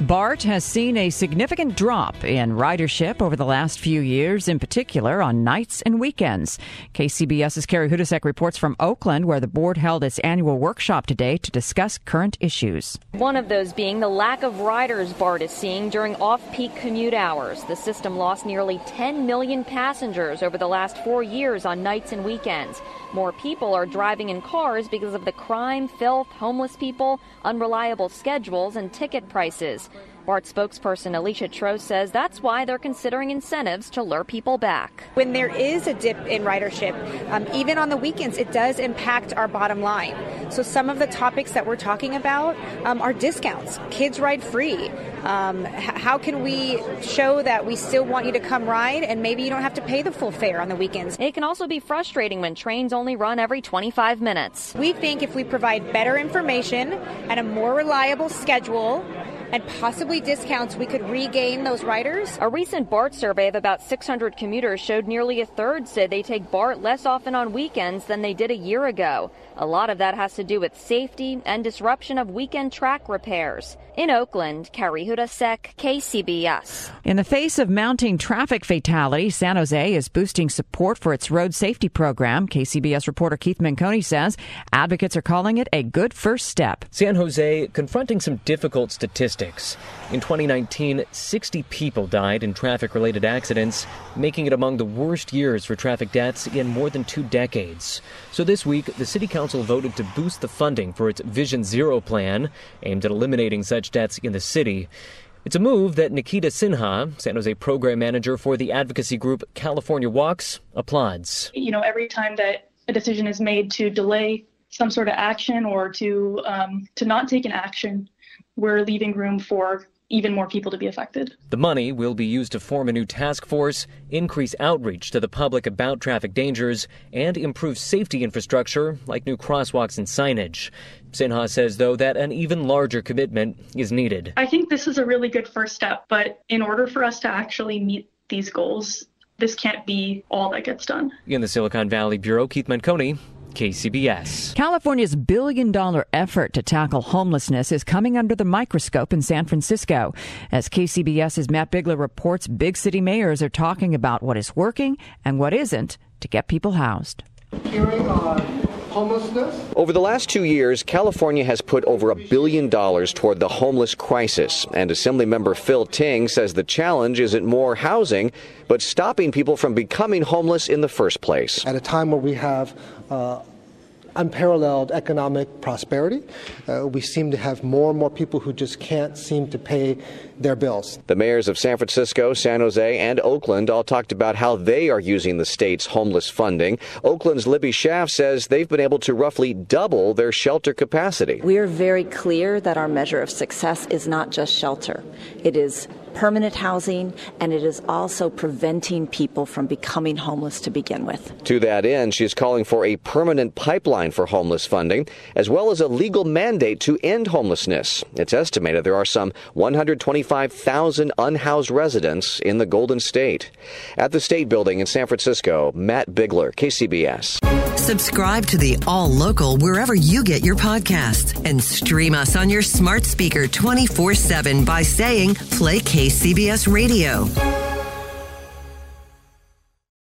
BART has seen a significant drop in ridership over the last few years, in particular on nights and weekends. KCBS's Carrie Hudasek reports from Oakland, where the board held its annual workshop today to discuss current issues. One of those being the lack of riders BART is seeing during off peak commute hours. The system lost nearly 10 million passengers over the last four years on nights and weekends. More people are driving in cars because of the crime, filth, homeless people, unreliable schedules, and ticket prices. BART spokesperson Alicia Trost says that's why they're considering incentives to lure people back. When there is a dip in ridership, um, even on the weekends, it does impact our bottom line. So some of the topics that we're talking about um, are discounts. Kids ride free. Um, h- how can we show that we still want you to come ride and maybe you don't have to pay the full fare on the weekends? It can also be frustrating when trains only run every 25 minutes. We think if we provide better information and a more reliable schedule, and possibly discounts, we could regain those riders. A recent BART survey of about 600 commuters showed nearly a third said they take BART less often on weekends than they did a year ago. A lot of that has to do with safety and disruption of weekend track repairs. In Oakland, Carrie Hudasek, KCBS. In the face of mounting traffic fatalities, San Jose is boosting support for its road safety program. KCBS reporter Keith Menconi says advocates are calling it a good first step. San Jose confronting some difficult statistics. In 2019, 60 people died in traffic related accidents, making it among the worst years for traffic deaths in more than two decades. So this week, the City Council voted to boost the funding for its Vision Zero plan, aimed at eliminating such deaths in the city. It's a move that Nikita Sinha, San Jose program manager for the advocacy group California Walks, applauds. You know, every time that a decision is made to delay some sort of action or to um, to not take an action, we're leaving room for even more people to be affected. The money will be used to form a new task force, increase outreach to the public about traffic dangers, and improve safety infrastructure like new crosswalks and signage. Sinha says, though, that an even larger commitment is needed. I think this is a really good first step, but in order for us to actually meet these goals, this can't be all that gets done. In the Silicon Valley Bureau, Keith Menconi, KCBS. California's billion dollar effort to tackle homelessness is coming under the microscope in San Francisco. As KCBS's Matt Bigler reports, big city mayors are talking about what is working and what isn't to get people housed. Hearing on homelessness. Over the last two years, California has put over a billion dollars toward the homeless crisis. And Assemblymember Phil Ting says the challenge isn't more housing, but stopping people from becoming homeless in the first place. At a time where we have uh, unparalleled economic prosperity, uh, we seem to have more and more people who just can't seem to pay their bills. The mayors of San Francisco, San Jose, and Oakland all talked about how they are using the state's homeless funding. Oakland's Libby Schaaf says they've been able to roughly double their shelter capacity. We are very clear that our measure of success is not just shelter, it is permanent housing, and it is also preventing people from becoming homeless to begin with. To that end, she is calling for a permanent pipeline for homeless funding, as well as a legal mandate to end homelessness. It's estimated there are some 125,000 unhoused residents in the Golden State. At the State Building in San Francisco, Matt Bigler, KCBS. Subscribe to the All Local wherever you get your podcasts and stream us on your smart speaker 24 7 by saying Play KCBS Radio.